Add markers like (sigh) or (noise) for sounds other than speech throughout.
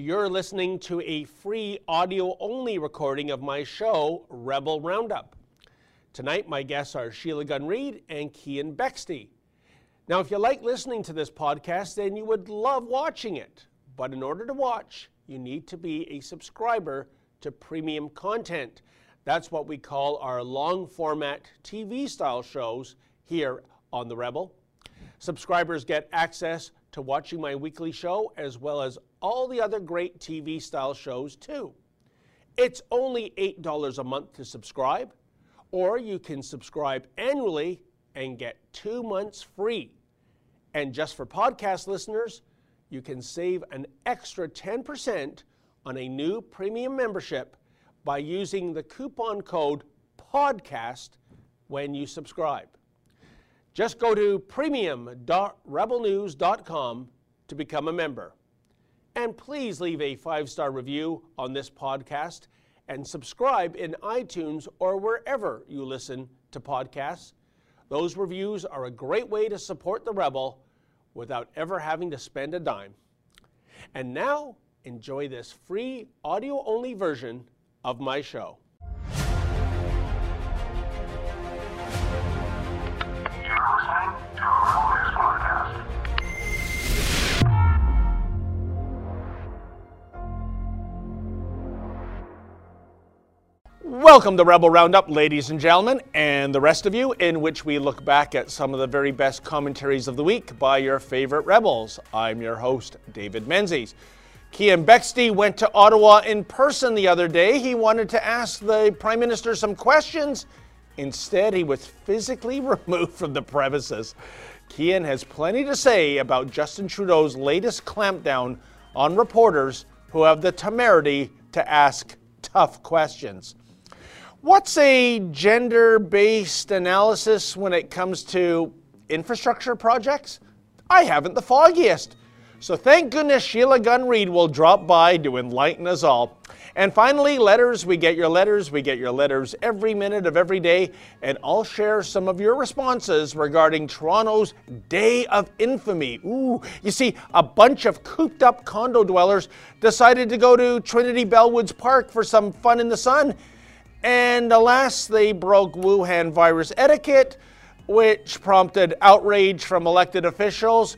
You're listening to a free audio only recording of my show, Rebel Roundup. Tonight, my guests are Sheila Gunn Reid and Keean Bexte. Now, if you like listening to this podcast, then you would love watching it. But in order to watch, you need to be a subscriber to premium content. That's what we call our long format TV style shows here on The Rebel. Subscribers get access to watching my weekly show as well as all the other great TV style shows too. It's only $8 a month to subscribe, or you can subscribe annually and get two months free. And just for podcast listeners, you can save an extra 10% on a new premium membership by using the coupon code PODCAST when you subscribe. Just go to premium.rebelnews.com to become a member. And please leave a five star review on this podcast and subscribe in iTunes or wherever you listen to podcasts. Those reviews are a great way to support the Rebel without ever having to spend a dime. And now, enjoy this free audio only version of my show. Welcome to Rebel Roundup, ladies and gentlemen, and the rest of you, in which we look back at some of the very best commentaries of the week by your favorite Rebels. I'm your host, David Menzies. Keean Bexte went to Ottawa in person the other day. He wanted to ask the Prime Minister some questions. Instead, he was physically (laughs) removed from the premises. Keean has plenty to say about Justin Trudeau's latest clampdown on reporters who have the temerity to ask tough questions. What's a gender based analysis when it comes to infrastructure projects? I haven't the foggiest. So thank goodness Sheila Gunn Reid will drop by to enlighten us all. And finally, letters. We get your letters. We get your letters every minute of every day. And I'll share some of your responses regarding Toronto's Day of Infamy. Ooh, you see, a bunch of cooped up condo dwellers decided to go to Trinity Bellwoods Park for some fun in the sun. And alas, they broke Wuhan virus etiquette, which prompted outrage from elected officials,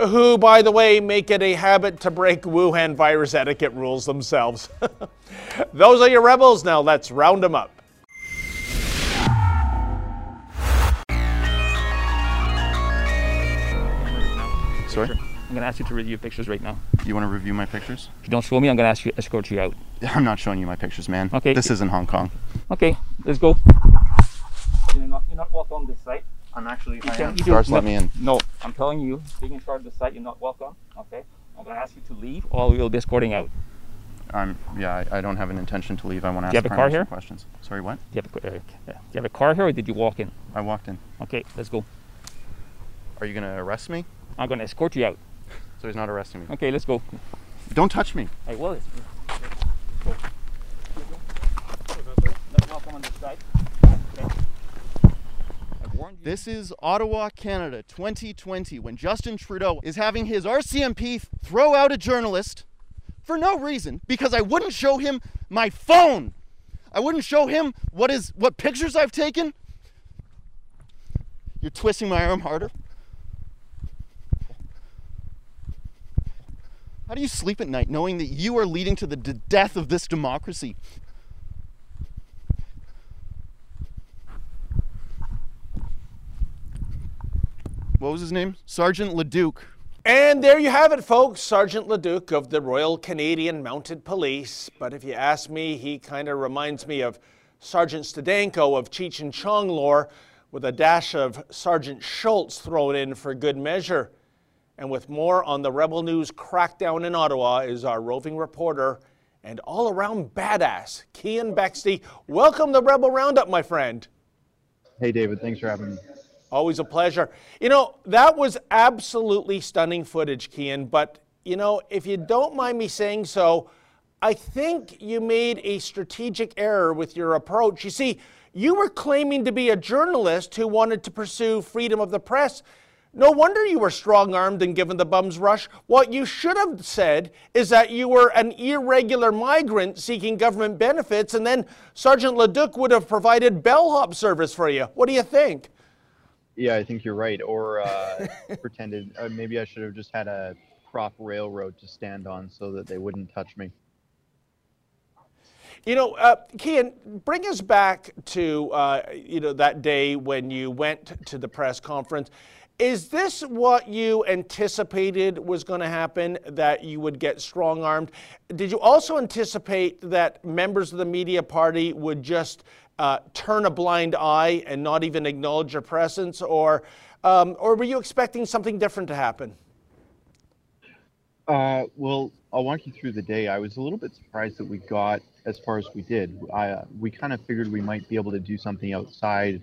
who, by the way, make it a habit to break Wuhan virus etiquette rules themselves. (laughs) Those are your rebels. Now let's round them up. Sorry? I'm going to ask you to review pictures right now. You want to review my pictures? If you don't show me, I'm going to ask you to escort you out. (laughs) I'm not showing you my pictures, man. Okay. This isn't Hong Kong. Okay, let's go. You're not, you're not welcome on this site. I'm actually. You I can- am. you do- Guards, no, let me in. No, I'm telling you, being in charge of the site, you're not welcome. Okay, I'm going to ask you to leave, or we will be escorting out. I'm. Yeah, I, I don't have an intention to leave. I want to ask you have a car here? questions. Sorry, what? Do you have a, uh, do you have a car here, or did you walk in? I walked in. Okay, let's go. Are you gonna arrest me? I'm going to escort you out. So he's not arresting me. Okay, let's go. Don't touch me. Hey, well, it's, go. Not welcome on this site. Okay. I've warned you. This is Ottawa, Canada, 2020, when Justin Trudeau is having his RCMP throw out a journalist for no reason because I wouldn't show him my phone. I wouldn't show him what is what pictures I've taken. You're twisting my arm harder. How do you sleep at night knowing that you are leading to the d- death of this democracy? What was his name? Sergeant Leduc. And there you have it, folks. Sergeant Leduc of the Royal Canadian Mounted Police. But if you ask me, he kind of reminds me of Sergeant Stedenko of Cheech and Chong lore, with a dash of Sergeant Schultz thrown in for good measure. And with more on the Rebel News crackdown in Ottawa is our roving reporter and all around badass, Keean Bexte. Welcome to Rebel Roundup, my friend. Hey, David. Thanks for having me. Always a pleasure. You know, that was absolutely stunning footage, Keean, but, you know, if you don't mind me saying so, I think you made a strategic error with your approach. You see, you were claiming to be a journalist who wanted to pursue freedom of the press. No wonder you were strong armed and given the bum's rush. What you should have said is that you were an irregular migrant seeking government benefits, and then Sergeant Leduc would have provided bellhop service for you. What do you think? Yeah, I think you're right. Or uh, (laughs) pretended, uh, maybe I should have just had a prop railroad to stand on so that they wouldn't touch me. You know, uh, Keean, bring us back to uh, you know that day when you went to the press conference. Is this what you anticipated was going to happen, that you would get strong armed? Did you also anticipate that members of the media party would just uh, turn a blind eye and not even acknowledge your presence? Or, um, or were you expecting something different to happen? Uh, well, I'll walk you through the day. I was a little bit surprised that we got as far as we did. I, uh, we kind of figured we might be able to do something outside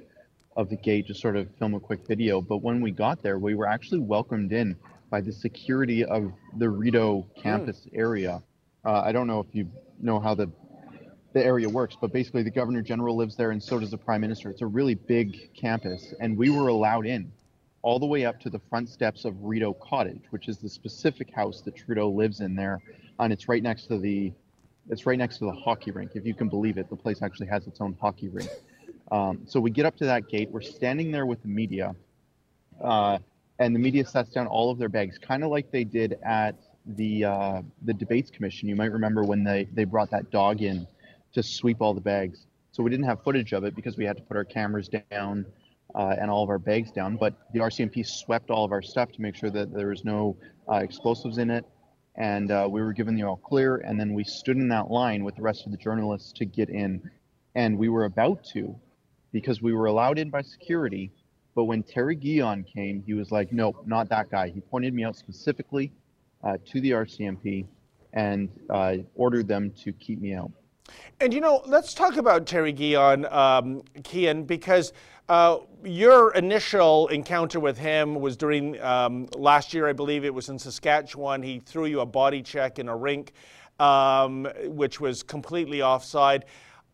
of the gate to sort of film a quick video. But when we got there, we were actually welcomed in by the security of the Rideau campus mm. area. Uh, I don't know if you know how the the area works, but basically the governor general lives there, and so does the prime minister. It's a really big campus, and we were allowed in all the way up to the front steps of Rideau Cottage, which is the specific house that Trudeau lives in there, and it's right next to the it's right next to the hockey rink. If you can believe it, the place actually has its own hockey rink. Um, so we get up to that gate. We're standing there with the media, uh, and the media sets down all of their bags, kind of like they did at the uh, the debates commission. You might remember when they they brought that dog in to sweep all the bags. So we didn't have footage of it because we had to put our cameras down uh, and all of our bags down. But the RCMP swept all of our stuff to make sure that there was no uh, explosives in it. And uh, we were given the all clear. And then we stood in that line with the rest of the journalists to get in. And we were about to because we were allowed in by security. But when Terry Guillon came, he was like, nope, not that guy. He pointed me out specifically uh, to the RCMP and uh, ordered them to keep me out. And you know, let's talk about Terry Guillon, um, Keean, because uh, your initial encounter with him was during um, last year, I believe it was in Saskatchewan. He threw you a body check in a rink, um, which was completely offside.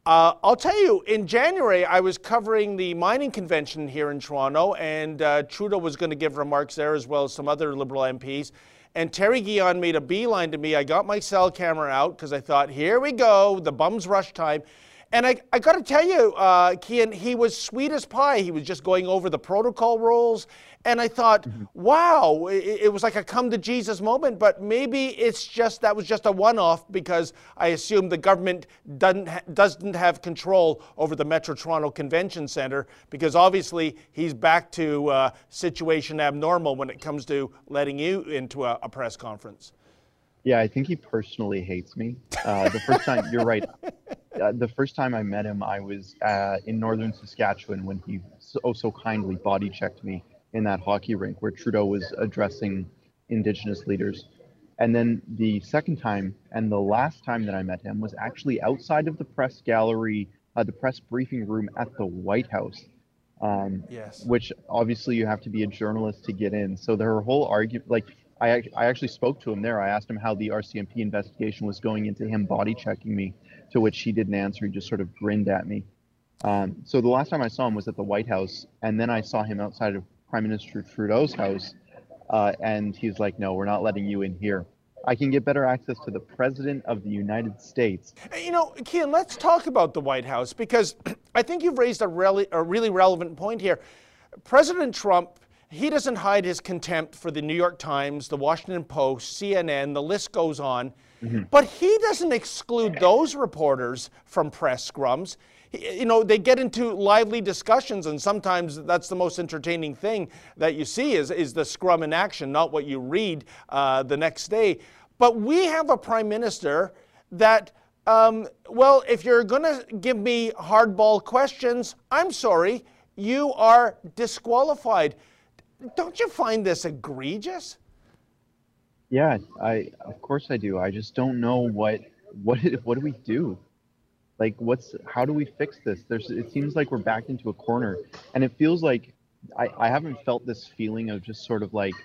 Uh, I'll tell you, in January, I was covering the mining convention here in Toronto, and uh, Trudeau was going to give remarks there as well as some other Liberal MPs. And Terry Guillon made a beeline to me. I got my cell camera out because I thought, here we go, the bum's rush time. And I, I got to tell you, uh, Keean, he was sweet as pie. He was just going over the protocol rules. And I thought, mm-hmm. wow, it, it, was like a come to Jesus moment. But maybe it's just that was just a one off because I assume the government doesn't, ha- doesn't have control over the Metro Toronto Convention Center because obviously he's back to uh, situation abnormal when it comes to letting you into a, a press conference. Yeah, I think he personally hates me. Uh, the first time, you're right. Uh, the first time I met him, I was uh, in northern Saskatchewan when he so, oh, so kindly body checked me in that hockey rink where Trudeau was addressing Indigenous leaders. And then the second time and the last time that I met him was actually outside of the press gallery, uh, the press briefing room at the White House. Um, yes. Which obviously you have to be a journalist to get in. So their whole argument, like I, I actually spoke to him there. I asked him how the RCMP investigation was going into him body checking me, to which he didn't answer. He just sort of grinned at me. Um, so the last time I saw him was at the White House, and then I saw him outside of Prime Minister Trudeau's house, uh, and he's like, "No, we're not letting you in here." I can get better access to the President of the United States. You know, Keean, let's talk about the White House because (clears throat) I think you've raised a really, a really relevant point here. President Trump he doesn't hide his contempt for the New York Times, the Washington Post, CNN, the list goes on. Mm-hmm. But he doesn't exclude those reporters from press scrums. You know, they get into lively discussions, and sometimes that's the most entertaining thing that you see is, is the scrum in action, not what you read uh, the next day. But we have a prime minister that, um, well, if you're going to give me hardball questions, I'm sorry, you are disqualified. Don't you find this egregious? Yeah, I of course I do. I just don't know what what what do we do? Like what's how do we fix this? There's it seems like we're backed into a corner and it feels like I, I haven't felt this feeling of just sort of like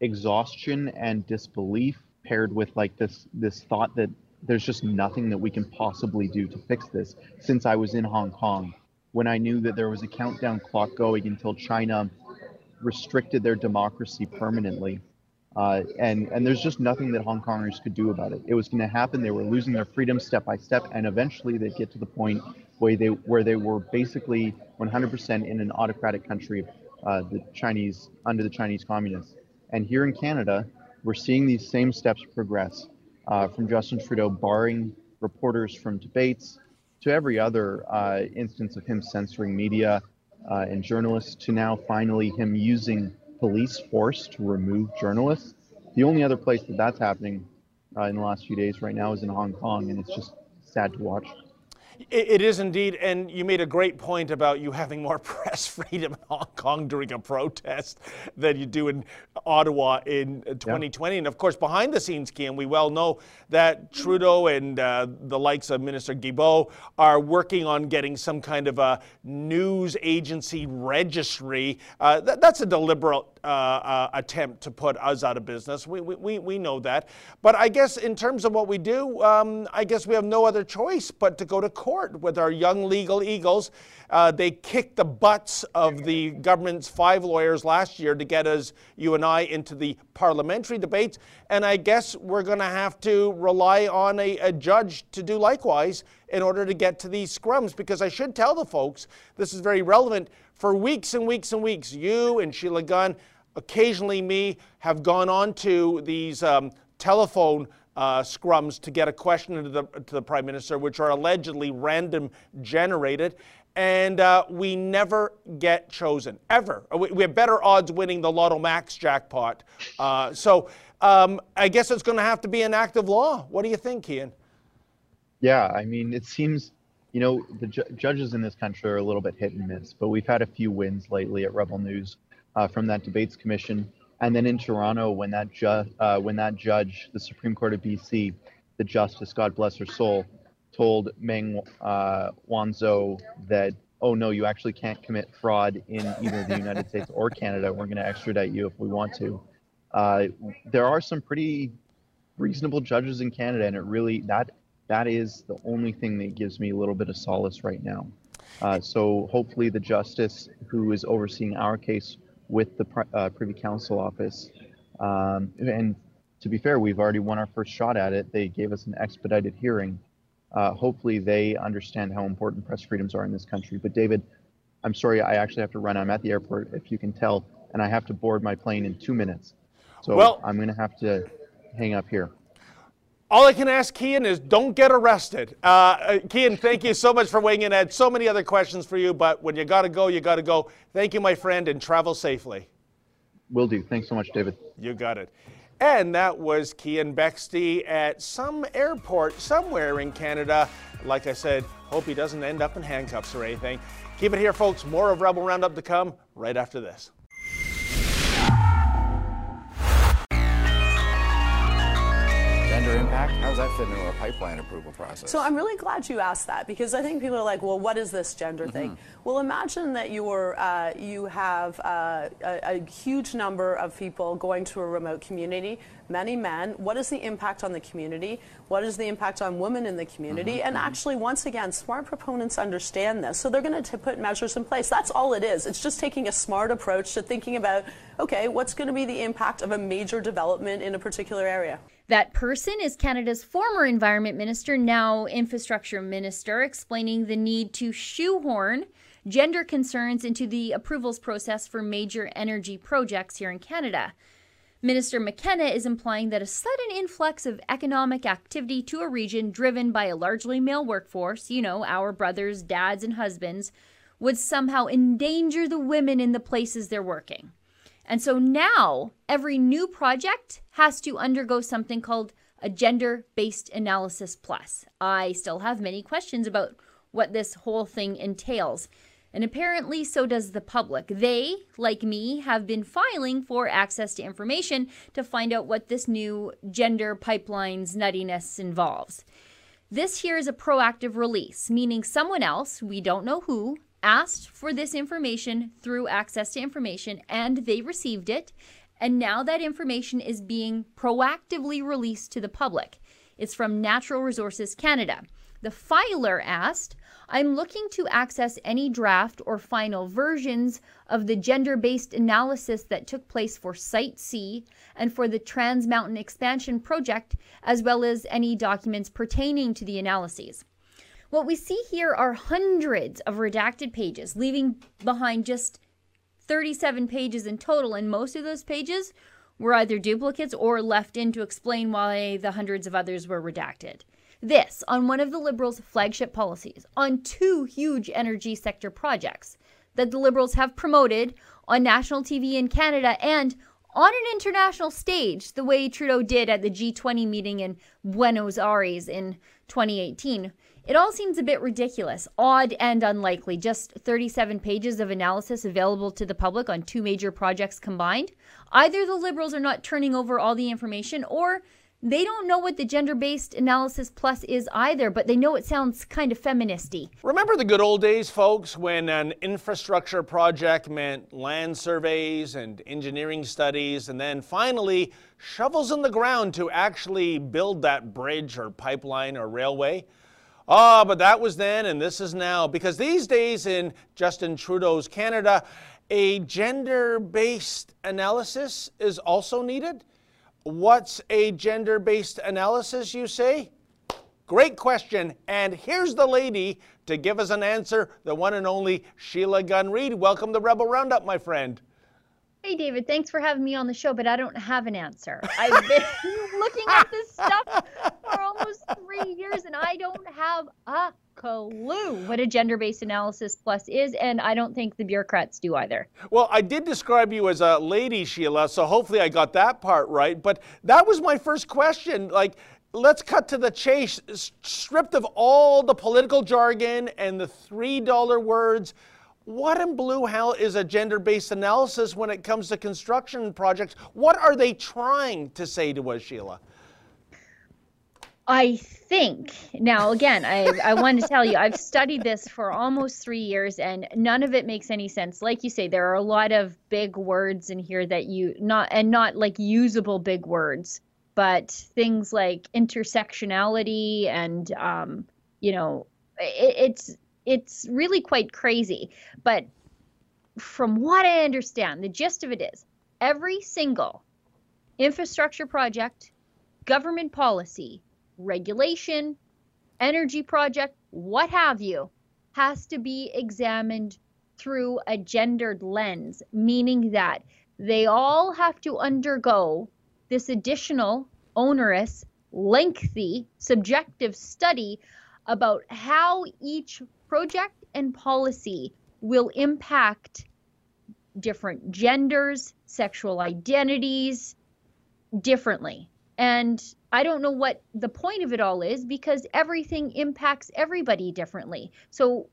exhaustion and disbelief paired with like this this thought that there's just nothing that we can possibly do to fix this since I was in Hong Kong when I knew that there was a countdown clock going until China restricted their democracy permanently. Uh, and and there's just nothing that Hong Kongers could do about it. It was going to happen. They were losing their freedom step by step, and eventually they'd get to the point where they where they were basically 100% in an autocratic country, uh, the Chinese under the Chinese communists. And here in Canada, we're seeing these same steps progress, uh, from Justin Trudeau barring reporters from debates, to every other uh, instance of him censoring media uh, and journalists, to now finally him using police force to remove journalists. The only other place that that's happening uh, in the last few days right now is in Hong Kong, and it's just sad to watch. It is indeed, and you made a great point about you having more (laughs) press freedom in Hong Kong during a protest than you do in Ottawa in 2020. Yeah. And of course, behind the scenes, Kim, we well know that Trudeau and uh, the likes of Minister Guilbeault are working on getting some kind of a news agency registry. Uh, that, that's a deliberate uh, uh, attempt to put us out of business. We, we, we know that. But I guess in terms of what we do, um, I guess we have no other choice but to go to court with our young legal eagles. Uh, they kicked the butts of the government's five lawyers last year to get us, you and I, into the parliamentary debates. And I guess we're going to have to rely on a, a, judge to do likewise in order to get to these scrums. Because I should tell the folks, this is very relevant. For weeks and weeks and weeks, you and Sheila Gunn, occasionally me, have gone on to these um, telephone uh, scrums to get a question to the, to the Prime Minister, which are allegedly random generated and uh, we never get chosen ever. Uh, we, we, have better odds winning the Lotto Max jackpot. Uh, so um, I guess it's going to have to be an act of law. What do you think, Ian? Yeah, I mean, it seems you know the ju- judges in this country are a little bit hit and miss, but we've had a few wins lately at Rebel News uh, from that debates commission, and then in Toronto when that ju- uh, when that judge, the Supreme Court of BC, the Justice, God bless her soul told Meng uh, Wanzhou that, oh no, you actually can't commit fraud in either the United (laughs) States or Canada. We're going to extradite you if we want to. Uh, there are some pretty reasonable judges in Canada, and it really that that is the only thing that gives me a little bit of solace right now. Uh, so hopefully, the justice who is overseeing our case with the uh, Privy Council office, um, and to be fair, we've already won our first shot at it. They gave us an expedited hearing uh, hopefully they understand how important press freedoms are in this country. But David, I'm sorry, I actually have to run. I'm at the airport, if you can tell, and I have to board my plane in two minutes. So well, I'm going to have to hang up here. All I can ask Keean is don't get arrested. Uh, uh Keean, thank you so much for weighing in. I had so many other questions for you, but when you got to go, you got to go. Thank you, my friend, and travel safely. Will do. Thanks so much, David. You got it. And that was Keean Bexte at some airport somewhere in Canada. Like I said, hope he doesn't end up in handcuffs or anything. Keep it here, folks. More of Rebel Roundup to come right after this. Does that fit into a pipeline approval process? So I'm really glad you asked that because I think people are like, well, what is this gender mm -hmm. thing? Well, imagine that you're, uh, you have uh, a, a huge number of people going to a remote community, many men. What is the impact on the community? What is the impact on women in the community? Mm -hmm. And mm-hmm. actually, once again, smart proponents understand this. So they're going to put measures in place. That's all it is. It's just taking a smart approach to thinking about, okay, what's going to be the impact of a major development in a particular area? That person is Canada's former Environment Minister, now Infrastructure Minister, explaining the need to shoehorn gender concerns into the approvals process for major energy projects here in Canada. Minister McKenna is implying that a sudden influx of economic activity to a region driven by a largely male workforce, you know, our brothers, dads, and husbands, would somehow endanger the women in the places they're working. And so now every new project has to undergo something called a gender based analysis plus. I still have many questions about what this whole thing entails. And apparently, so does the public. They, like me, have been filing for access to information to find out what this new gender pipelines nuttiness involves. This here is a proactive release, meaning someone else, we don't know who, asked for this information through access to information and they received it. And now that information is being proactively released to the public. It's from Natural Resources Canada. The filer asked, I'm looking to access any draft or final versions of the gender based analysis that took place for Site C and for the Trans Mountain Expansion Project, as well as any documents pertaining to the analyses. What we see here are hundreds of redacted pages, leaving behind just 37 pages in total, and most of those pages were either duplicates or left in to explain why the hundreds of others were redacted. This on one of the Liberals' flagship policies, on two huge energy sector projects that the Liberals have promoted on national TV in Canada and on an international stage, the way Trudeau did at the G20 meeting in Buenos Aires in 2018. It all seems a bit ridiculous, odd, and unlikely. Just 37 pages of analysis available to the public on two major projects combined. Either the Liberals are not turning over all the information, or they don't know what the gender based analysis plus is either, but they know it sounds kind of feministy. Remember the good old days, folks, when an infrastructure project meant land surveys and engineering studies, and then finally shovels in the ground to actually build that bridge or pipeline or railway? Ah, oh, but that was then and this is now. Because these days in Justin Trudeau's Canada, a gender based analysis is also needed. What's a gender based analysis, you say? Great question. And here's the lady to give us an answer the one and only Sheila Gunn Reid. Welcome to Rebel Roundup, my friend. Hey, David, thanks for having me on the show, but I don't have an answer. (laughs) I've been looking at this stuff for almost (laughs) three years, and I don't have a clue what a gender based analysis plus is, and I don't think the bureaucrats do either. Well, I did describe you as a lady, Sheila, so hopefully I got that part right. But that was my first question. Like, let's cut to the chase. Stripped of all the political jargon and the $3 words what in blue hell is a gender based analysis when it comes to construction projects? What are they trying to say to us, Sheila? I think now again, I, I want to tell you, I've studied this for almost three years and none of it makes any sense. Like you say, there are a lot of big words in here that you not and not like usable big words, but things like intersectionality and um, you know, it, it's it's really quite crazy. But from what I understand, the gist of it is every single infrastructure project, government policy, regulation, energy project, what have you, has to be examined through a gendered lens, meaning that they all have to undergo this additional, onerous, lengthy, subjective study about how each project and policy will impact different genders, sexual identities differently. And I don't know what the point of it all is because everything impacts everybody differently. So,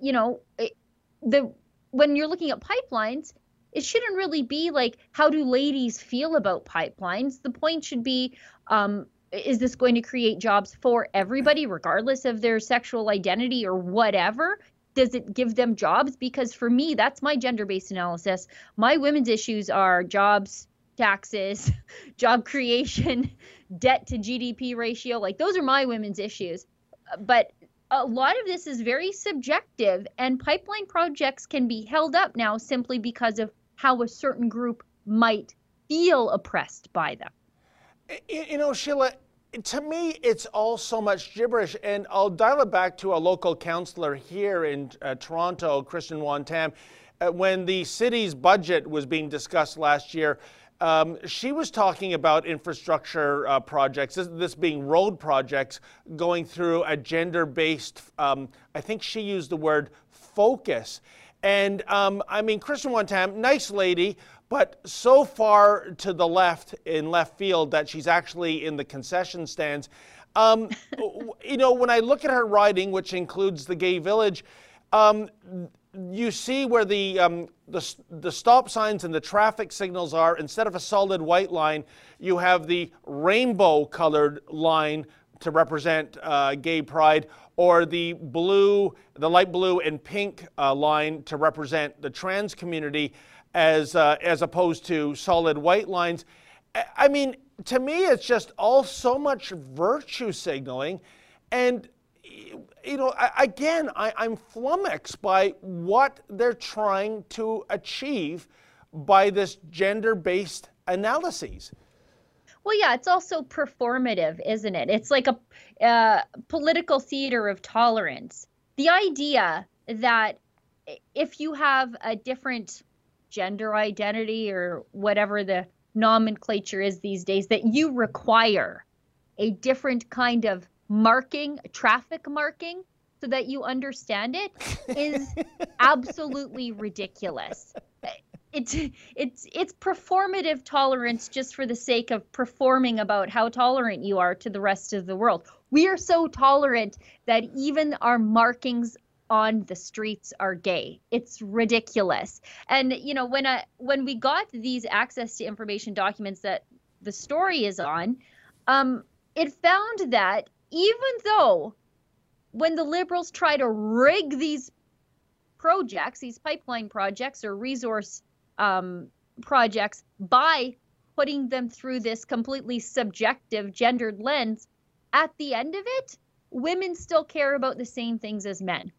you know, it, the when you're looking at pipelines, it shouldn't really be like how do ladies feel about pipelines. The point should be um, is this going to create jobs for everybody, regardless of their sexual identity or whatever? Does it give them jobs? Because for me, that's my gender based analysis. My women's issues are jobs, taxes, (laughs) job creation, (laughs) debt to GDP ratio. Like those are my women's issues. Uh, but a lot of this is very subjective, and pipeline projects can be held up now simply because of how a certain group might feel oppressed by them. You know, Sheila, to me, it's all so much gibberish. And I'll dial it back to a local councillor here in uh, Toronto, Kristyn Wong-Tam. Uh, when the city's budget was being discussed last year, um, she was talking about infrastructure uh, projects, this, this, being road projects, going through a gender based, um, I think she used the word focus. And um, I mean, Kristyn Wong-Tam, nice lady, but so far to the left in left field that she's actually in the concession stands. Um, (laughs) you know, when I look at her writing, which includes the gay village, um, you see where the, um, the, the stop signs and the traffic signals are. Instead of a solid white line, you have the rainbow colored line to represent uh, gay pride, or the blue, the light blue and pink uh, line to represent the trans community as, uh, as opposed to solid white lines. I mean, to me, it's just all so much virtue signaling. And, you know, again, I, I'm flummoxed by what they're trying to achieve by this gender based analyses. Well, yeah, it's also performative, isn't it? It's like a uh, political theater of tolerance. The idea that if you have a different gender identity or whatever the nomenclature is these days, that you require a different kind of marking, traffic marking, so that you understand it is (laughs) absolutely ridiculous. It's it's it's performative tolerance just for the sake of performing about how tolerant you are to the rest of the world. We are so tolerant that even our markings on the streets are gay. It's ridiculous. And you know, when I when we got these access to information documents that the story is on, um, it found that even though when the liberals try to rig these projects, these pipeline projects or resource um, projects by putting them through this completely subjective gendered lens, at the end of it, women still care about the same things as men.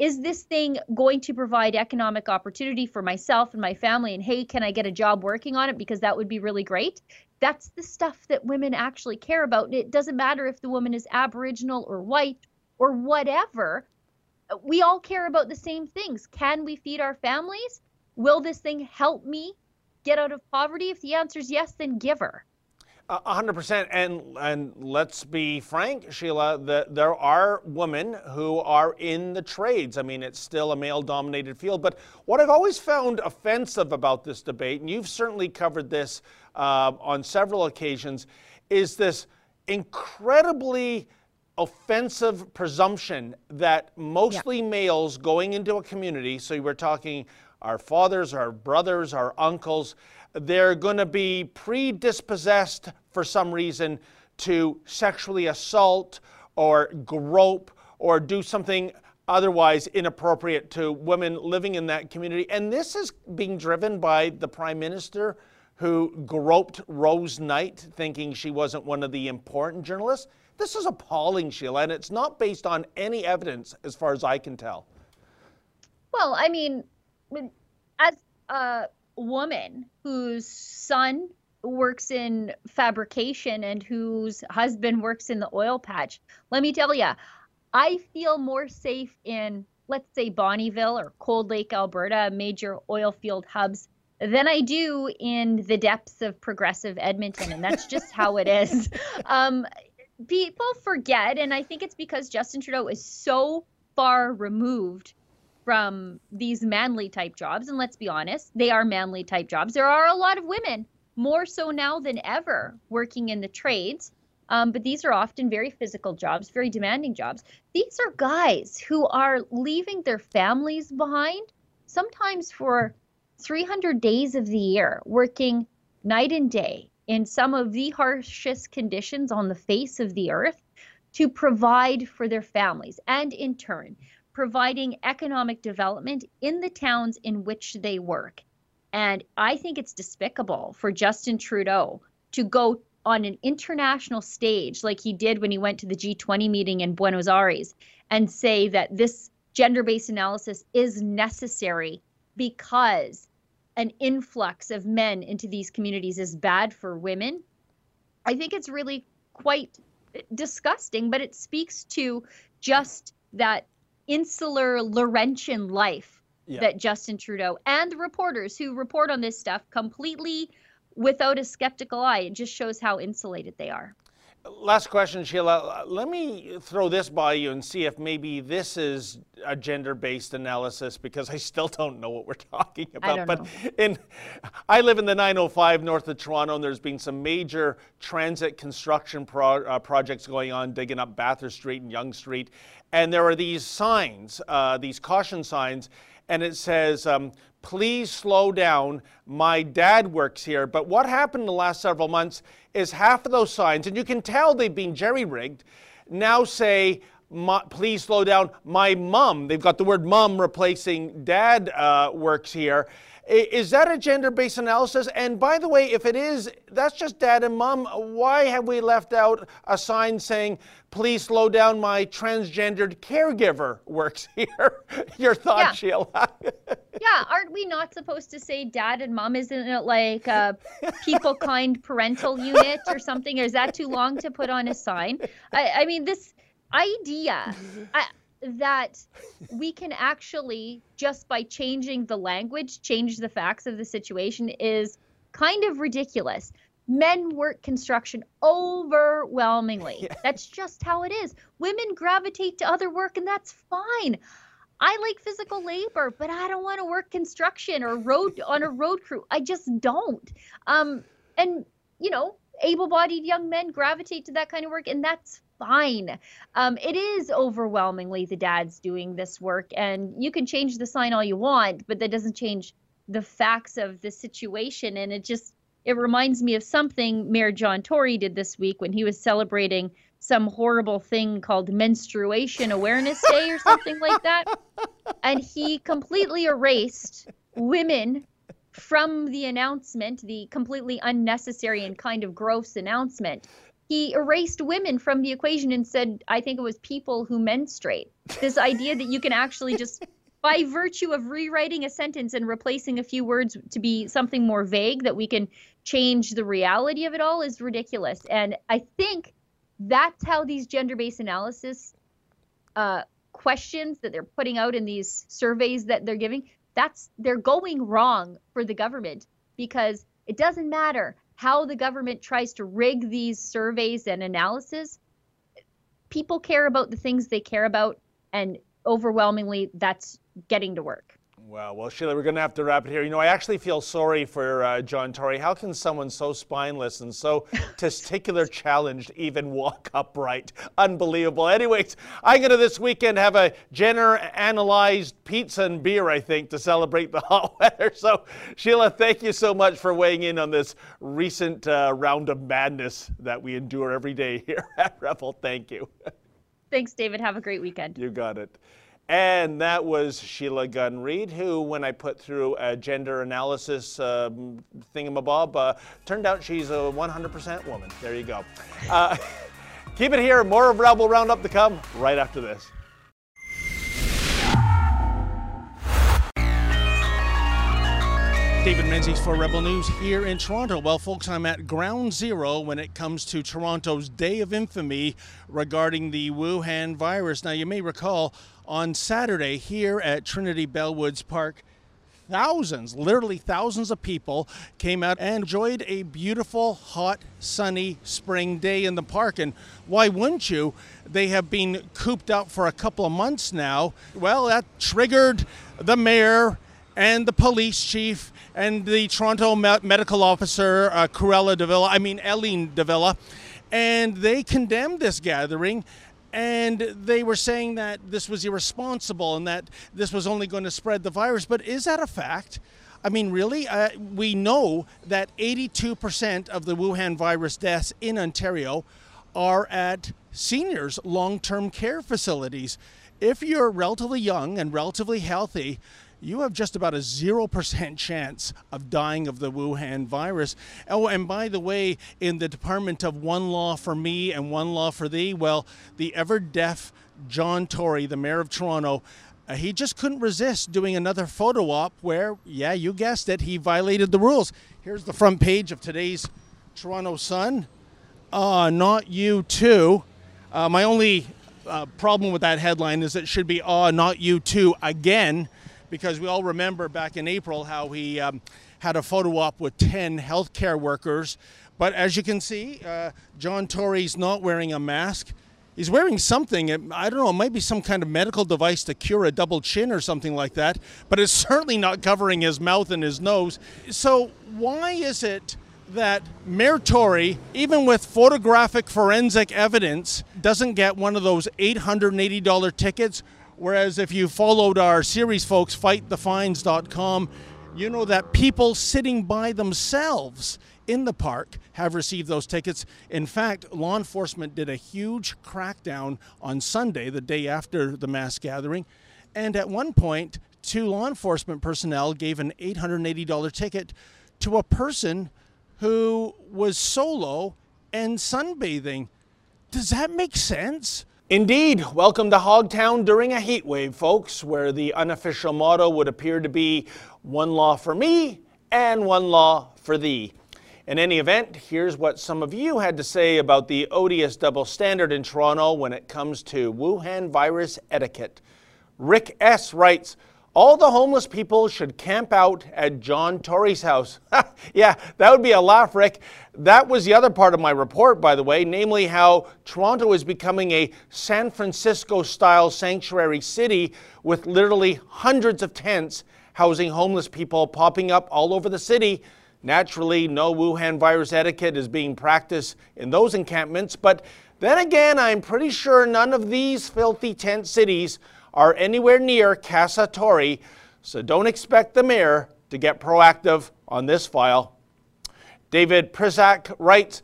Is this thing going to provide economic opportunity for myself and my family? And hey, can I get a job working on it? Because that would be really great. That's the stuff that women actually care about. And it doesn't matter if the woman is Aboriginal or white or whatever. We all care about the same things. Can we feed our families? Will this thing help me get out of poverty? If the answer is yes, then give her. A hundred percent, and and let's be frank, Sheila. That there are women who are in the trades. I mean, it's still a male-dominated field. But what I've always found offensive about this debate, and you've certainly covered this uh, on several occasions, is this incredibly offensive presumption that mostly yeah. males going into a community. So we're talking our fathers, our brothers, our uncles, they're going to be predispossessed for some reason to sexually assault or grope or do something otherwise inappropriate to women living in that community. And this is being driven by the prime minister who groped Rose Knight thinking she wasn't one of the important journalists. This is appalling, Sheila, and it's not based on any evidence as far as I can tell. Well, I mean, as a woman whose son works in fabrication and whose husband works in the oil patch, let me tell you, I feel more safe in, let's say, Bonnyville or Cold Lake, Alberta, major oil field hubs, than I do in the depths of progressive Edmonton. And that's just how it is. (laughs) Um, people forget, and I think it's because Justin Trudeau is so far removed from these manly type jobs. And let's be honest, they are manly type jobs. There are a lot of women, more so now than ever, working in the trades. Um, but these are often very physical jobs, very demanding jobs. These are guys who are leaving their families behind, sometimes for 300 days of the year, working night and day in some of the harshest conditions on the face of the earth to provide for their families and in turn providing economic development in the towns in which they work. And I think it's despicable for Justin Trudeau to go on an international stage like he did when he went to the G20 meeting in Buenos Aires and say that this gender based analysis is necessary because an influx of men into these communities is bad for women. I think it's really quite disgusting, but it speaks to just that insular Laurentian life yeah. that Justin Trudeau and the reporters who report on this stuff completely without a skeptical eye. It just shows how insulated they are. Last question, Sheila. Let me throw this by you and see if maybe this is a gender-based analysis because I still don't know what we're talking about. but know. in I live in the 905 north of Toronto, and there's been some major transit construction pro, uh, projects going on, digging up Bathurst Street and Yonge Street, and there are these signs, uh, these caution signs, and it says, um, please slow down. My dad works here. But what happened in the last several months is half of those signs, and you can tell they've been jerry rigged, now say, please slow down, my mom. They've got the word mom replacing dad uh, works here. Is that a gender based analysis? And by the way, if it is, that's just dad and mom. Why have we left out a sign saying, please slow down, my transgendered caregiver works (laughs) here? (laughs) Your thought, yeah. Sheila? (laughs) yeah, aren't we not supposed to say dad and mom? Isn't it like a people kind parental unit or something? Or is that too long to put on a sign? I, I mean, this idea. I, that we can actually just by changing the language change the facts of the situation is kind of ridiculous. Men work construction overwhelmingly. (laughs) Yeah. that's just how it is. Women gravitate to other work and that's fine. I like physical labor but i don't want to work construction or road on a road crew. I just don't. Um and you know able-bodied young men gravitate to that kind of work and that's fine. Um, it is overwhelmingly the dads doing this work, and you can change the sign all you want, but that doesn't change the facts of the situation. And it just it reminds me of something Mayor John Tory did this week when he was celebrating some horrible thing called Menstruation Awareness Day or something like that. And he completely erased women from the announcement, the completely unnecessary and kind of gross announcement he erased women from the equation and said, I think it was people who menstruate. This idea that you can actually just, (laughs) by virtue of rewriting a sentence and replacing a few words to be something more vague, that we can change the reality of it all is ridiculous. And I think that's how these gender based analysis uh, questions that they're putting out in these surveys that they're giving, that's they're going wrong for the government because it doesn't matter how the government tries to rig these surveys and analysis, people care about the things they care about, and overwhelmingly, that's getting to work. Wow. Well, Sheila, we're going to have to wrap it here. You know, I actually feel sorry for uh, John Tory. How can someone so spineless and so (laughs) testicular challenged even walk upright? Unbelievable. Anyways, I'm going to this weekend have a Jenner analyzed pizza and beer, I think, to celebrate the (laughs) hot weather. So, Sheila, thank you so much for weighing in on this recent uh, round of madness that we endure every day (laughs) here at Rebel. Thank you. Thanks, David. Have a great weekend. You got it. And that was Sheila Gunn Reid, who, when I put through a gender analysis um, thingamabob, uh, turned out she's a 100% woman. There you go. Uh, (laughs) keep it here. More of Rebel Roundup to come right after this. David Menzies for Rebel News here in Toronto. Well, folks, I'm at ground zero when it comes to Toronto's day of infamy regarding the Wuhan virus. Now, you may recall on Saturday here at Trinity Bellwoods Park, thousands, literally thousands of people came out and enjoyed a beautiful, hot, sunny spring day in the park. And why wouldn't you? They have been cooped up for a couple of months now. Well, that triggered the mayor and the police chief and the Toronto medical officer, uh, Cruella de Villa, I mean, Eileen de Villa, and they condemned this gathering. And they were saying that this was irresponsible and that this was only going to spread the virus. But is that a fact? I mean, really? Uh, we know that 82% of the Wuhan virus deaths in Ontario are at seniors' long term care facilities. If you're relatively young and relatively healthy, you have just about a 0% (laughs) chance of dying of the Wuhan virus. Oh, and by the way, in the Department of One Law for Me and One Law for Thee, well, the ever deaf John Tory, the mayor of Toronto, uh, he just couldn't resist doing another photo op where, yeah, you guessed it, he violated the rules. Here's the front page of today's Toronto Sun. Uh, not you too. Uh, my only uh, problem with that headline is it should be, uh, not you too again because we all remember back in April how he um, had a photo op with 10 healthcare workers. But as you can see, uh, John Tory's not wearing a mask. He's wearing something. I don't know. It might be some kind of medical device to cure a double chin or something like that. But it's certainly not covering his mouth and his nose. So why is it that Mayor Tory, even with photographic forensic evidence, doesn't get one of those $880 tickets Whereas if you followed our series, folks, fightthefines.com, you know that people sitting by themselves in the park have received those tickets. In fact, law enforcement did a huge crackdown on Sunday, the day after the mass gathering. And at one point, two law enforcement personnel gave an $880 ticket to a person who was solo and sunbathing. Does that make sense? Indeed. Welcome to Hogtown during a heat wave, folks, where the unofficial motto would appear to be one law for me and one law for thee. In any event, here's what some of you had to say about the odious double standard in Toronto when it comes to Wuhan virus etiquette. Rick S. writes, all the homeless people should camp out at John Tory's house. (laughs) yeah, that would be a laugh, Rick. That was the other part of my report, by the way, namely how Toronto is becoming a San Francisco style sanctuary city with literally hundreds of tents housing homeless people popping up all over the city. Naturally, no Wuhan virus etiquette is being practiced in those encampments, but then again, I'm pretty sure none of these filthy tent cities are anywhere near Casa Tory, so don't expect the mayor to get proactive on this file. David Prizak writes,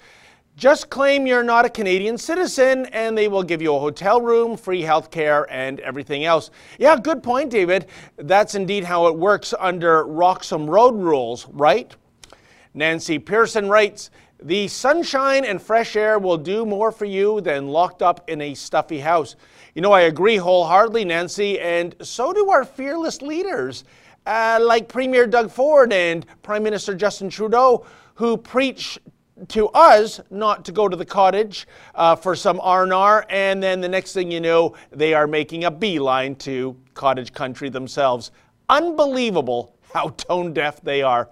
just claim you're not a Canadian citizen and they will give you a hotel room, free health care, and everything else. Yeah, good point, David. That's indeed how it works under Roxham Road rules, right? Nancy Pearson writes, the sunshine and fresh air will do more for you than locked up in a stuffy house. You know, I agree wholeheartedly, Nancy, and so do our fearless leaders, uh, like Premier Doug Ford and Prime Minister Justin Trudeau, who preach to us not to go to the cottage uh, for some R&R, and then the next thing you know, they are making a beeline to cottage country themselves. Unbelievable how tone deaf they are.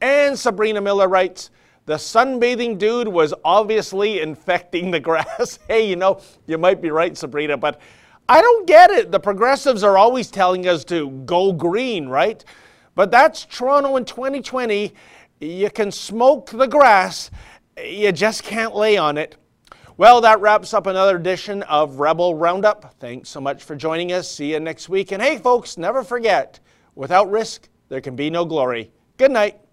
And Sabrina Miller writes, the sunbathing dude was obviously infecting the (laughs) grass. hey, you know, you might be right, Sabrina, but I don't get it. The progressives are always telling us to go green, right? But that's Toronto in 2020. You can smoke the grass, you just can't lay on it. Well, that wraps up another edition of Rebel Roundup. Thanks so much for joining us. See you next week. And hey, folks, never forget without risk, there can be no glory. Good night.